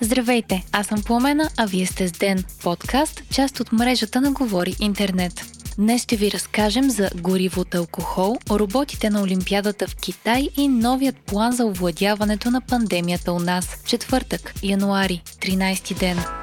Здравейте, аз съм Пламена, а вие сте с Ден, подкаст, част от мрежата на Говори Интернет. Днес ще ви разкажем за горивото алкохол, роботите на Олимпиадата в Китай и новият план за овладяването на пандемията у нас. Четвъртък, януари, 13 ден.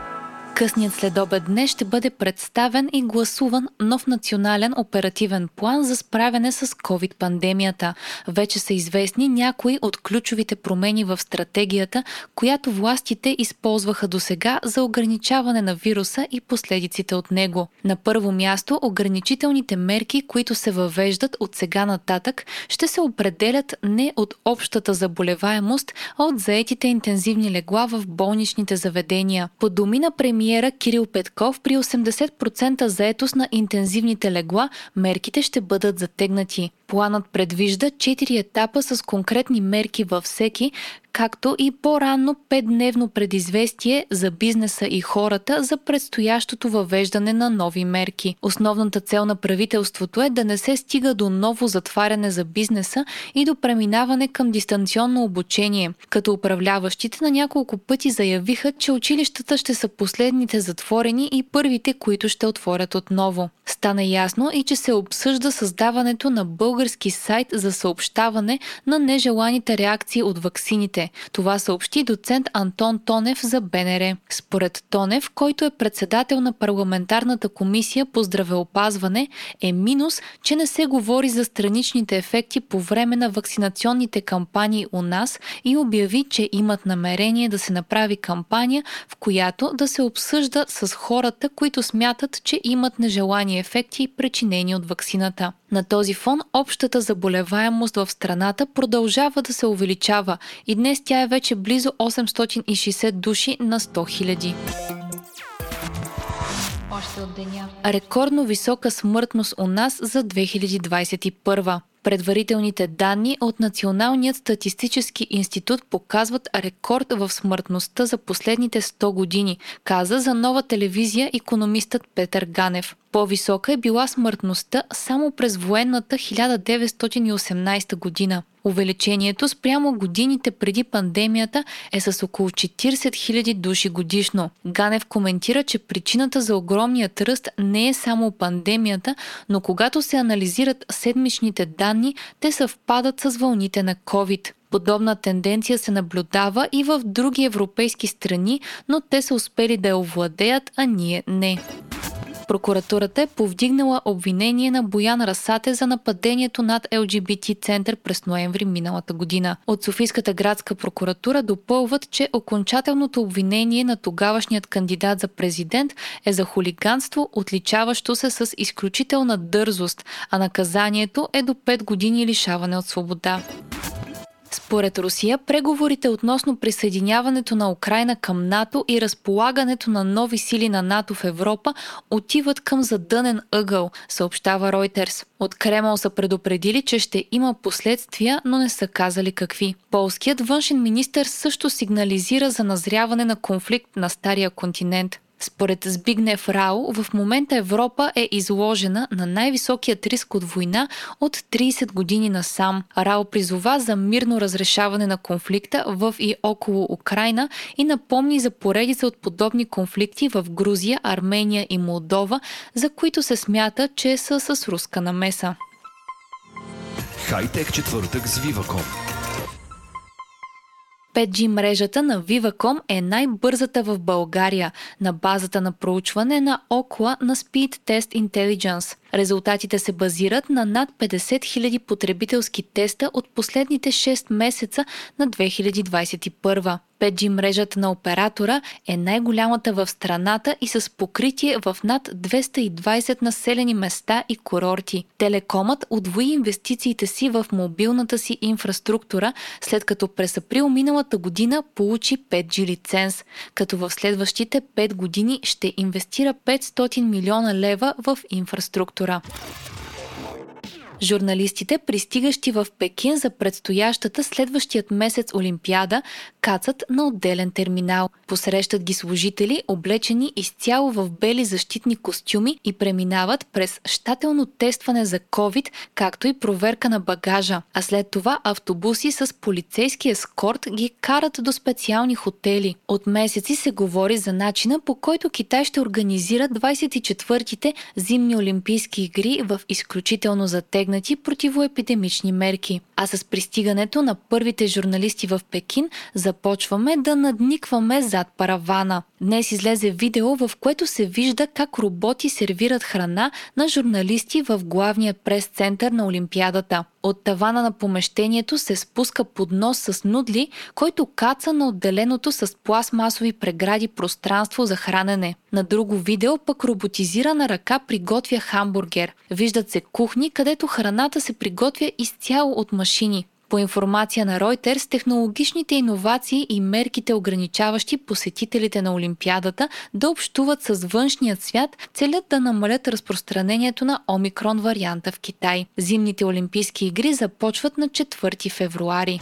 Късният следобед днес ще бъде представен и гласуван нов национален оперативен план за справяне с COVID-пандемията. Вече са известни някои от ключовите промени в стратегията, която властите използваха до сега за ограничаване на вируса и последиците от него. На първо място, ограничителните мерки, които се въвеждат от сега нататък, ще се определят не от общата заболеваемост, а от заетите интензивни легла в болничните заведения. По думи на премиер премиера Кирил Петков при 80% заетост на интензивните легла мерките ще бъдат затегнати. Планът предвижда 4 етапа с конкретни мерки във всеки, както и по-ранно 5-дневно предизвестие за бизнеса и хората за предстоящото въвеждане на нови мерки. Основната цел на правителството е да не се стига до ново затваряне за бизнеса и до преминаване към дистанционно обучение, като управляващите на няколко пъти заявиха, че училищата ще са последните затворени и първите, които ще отворят отново. Стана ясно и че се обсъжда създаването на български сайт за съобщаване на нежеланите реакции от ваксините. Това съобщи доцент Антон Тонев за БНР. Според Тонев, който е председател на парламентарната комисия по здравеопазване, е минус, че не се говори за страничните ефекти по време на вакцинационните кампании у нас и обяви, че имат намерение да се направи кампания, в която да се обсъжда с хората, които смятат, че имат нежелани ефекти, причинени от вакцината. На този фон общата заболеваемост в страната продължава да се увеличава и днес тя е вече близо 860 души на 100 хиляди. Рекордно висока смъртност у нас за 2021. Предварителните данни от Националният статистически институт показват рекорд в смъртността за последните 100 години, каза за нова телевизия економистът Петър Ганев. По-висока е била смъртността само през военната 1918 година. Увеличението спрямо годините преди пандемията е с около 40 000 души годишно. Ганев коментира, че причината за огромният ръст не е само пандемията, но когато се анализират седмичните данни, те съвпадат с вълните на COVID. Подобна тенденция се наблюдава и в други европейски страни, но те са успели да я овладеят, а ние не. Прокуратурата е повдигнала обвинение на Боян Расате за нападението над ЛГБТ център през ноември миналата година. От Софийската градска прокуратура допълват, че окончателното обвинение на тогавашният кандидат за президент е за хулиганство, отличаващо се с изключителна дързост, а наказанието е до 5 години лишаване от свобода. Според Русия, преговорите относно присъединяването на Украина към НАТО и разполагането на нови сили на НАТО в Европа отиват към задънен ъгъл, съобщава Ройтерс. От Кремъл са предупредили, че ще има последствия, но не са казали какви. Полският външен министр също сигнализира за назряване на конфликт на Стария континент. Според Збигнев Рао, в момента Европа е изложена на най-високият риск от война от 30 години насам. Рао призова за мирно разрешаване на конфликта в и около Украина и напомни за поредица от подобни конфликти в Грузия, Армения и Молдова, за които се смята, че са с руска намеса. Хайтек четвъртък с Виваком. 5G мрежата на Viva.com е най-бързата в България на базата на проучване на Окла на Speed Test Intelligence. Резултатите се базират на над 50 000 потребителски теста от последните 6 месеца на 2021. 5G мрежата на оператора е най-голямата в страната и с покритие в над 220 населени места и курорти. Телекомът удвои инвестициите си в мобилната си инфраструктура, след като през април миналата година получи 5G лиценз, като в следващите 5 години ще инвестира 500 милиона лева в инфраструктура. infraestructura. Журналистите, пристигащи в Пекин за предстоящата следващият месец Олимпиада, кацат на отделен терминал. Посрещат ги служители, облечени изцяло в бели защитни костюми и преминават през щателно тестване за COVID, както и проверка на багажа. А след това автобуси с полицейски ескорт ги карат до специални хотели. От месеци се говори за начина по който Китай ще организира 24-те зимни олимпийски игри в изключително затегнати противоепидемични мерки. А с пристигането на първите журналисти в Пекин започваме да надникваме зад паравана. Днес излезе видео, в което се вижда как роботи сервират храна на журналисти в главния прес-център на Олимпиадата. От тавана на помещението се спуска поднос с нудли, който каца на отделеното с пластмасови прегради пространство за хранене. На друго видео пък роботизирана ръка приготвя хамбургер. Виждат се кухни, където храната се приготвя изцяло от машини. По информация на Reuters, технологичните иновации и мерките, ограничаващи посетителите на Олимпиадата да общуват с външният свят, целят да намалят разпространението на омикрон варианта в Китай. Зимните Олимпийски игри започват на 4 февруари.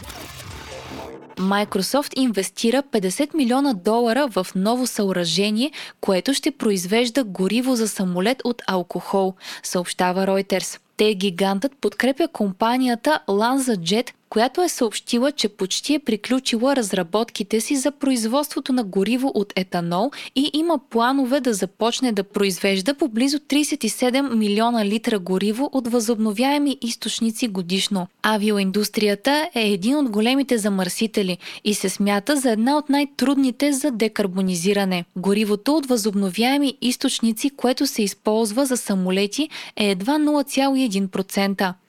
Microsoft инвестира 50 милиона долара в ново съоръжение, което ще произвежда гориво за самолет от алкохол, съобщава Reuters. Те гигантът подкрепя компанията LanzaJet, която е съобщила, че почти е приключила разработките си за производството на гориво от етанол и има планове да започне да произвежда поблизо 37 милиона литра гориво от възобновяеми източници годишно. Авиоиндустрията е един от големите замърсители и се смята за една от най-трудните за декарбонизиране. Горивото от възобновяеми източници, което се използва за самолети, е едва 0,1%.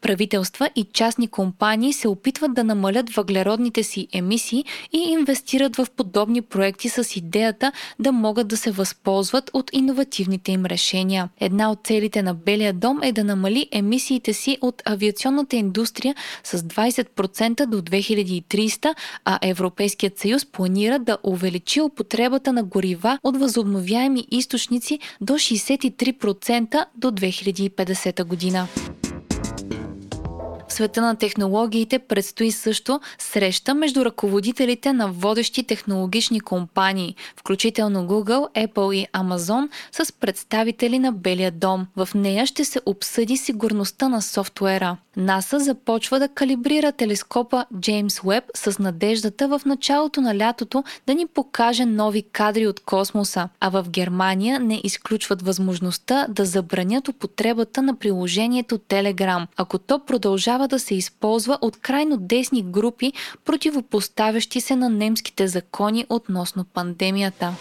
Правителства и частни компании се опитват да намалят въглеродните си емисии и инвестират в подобни проекти с идеята да могат да се възползват от иновативните им решения. Една от целите на Белия дом е да намали емисиите си от авиационната индустрия с 20% до 2300, а Европейският съюз планира да увеличи употребата на горива от възобновяеми източници до 63% до 2050 година света на технологиите предстои също среща между ръководителите на водещи технологични компании, включително Google, Apple и Amazon, с представители на Белия дом. В нея ще се обсъди сигурността на софтуера. НАСА започва да калибрира телескопа Джеймс Уеб с надеждата в началото на лятото да ни покаже нови кадри от космоса, а в Германия не изключват възможността да забранят употребата на приложението Telegram, ако то да се използва от крайно десни групи, противопоставящи се на немските закони относно пандемията.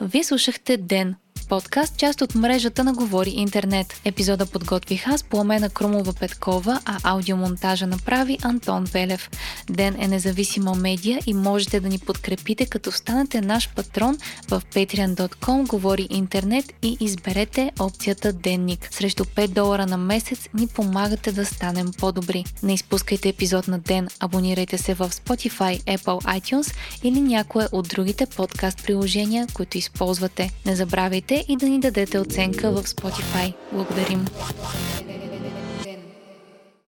Вие слушахте Ден, подкаст, част от мрежата на Говори Интернет. Епизода подготвих аз, Пламена Крумова Петкова, а аудиомонтажа направи Антон Велев. Ден е независима медия и можете да ни подкрепите, като станете наш патрон в patreon.com Говори Интернет и изберете опцията Денник. Срещу 5 долара на месец ни помагате да станем по-добри. Не изпускайте епизод на ден, абонирайте се в Spotify, Apple iTunes или някое от другите подкаст приложения, които използвате. Не забравяйте и да ни дадете оценка в Spotify. Благодарим!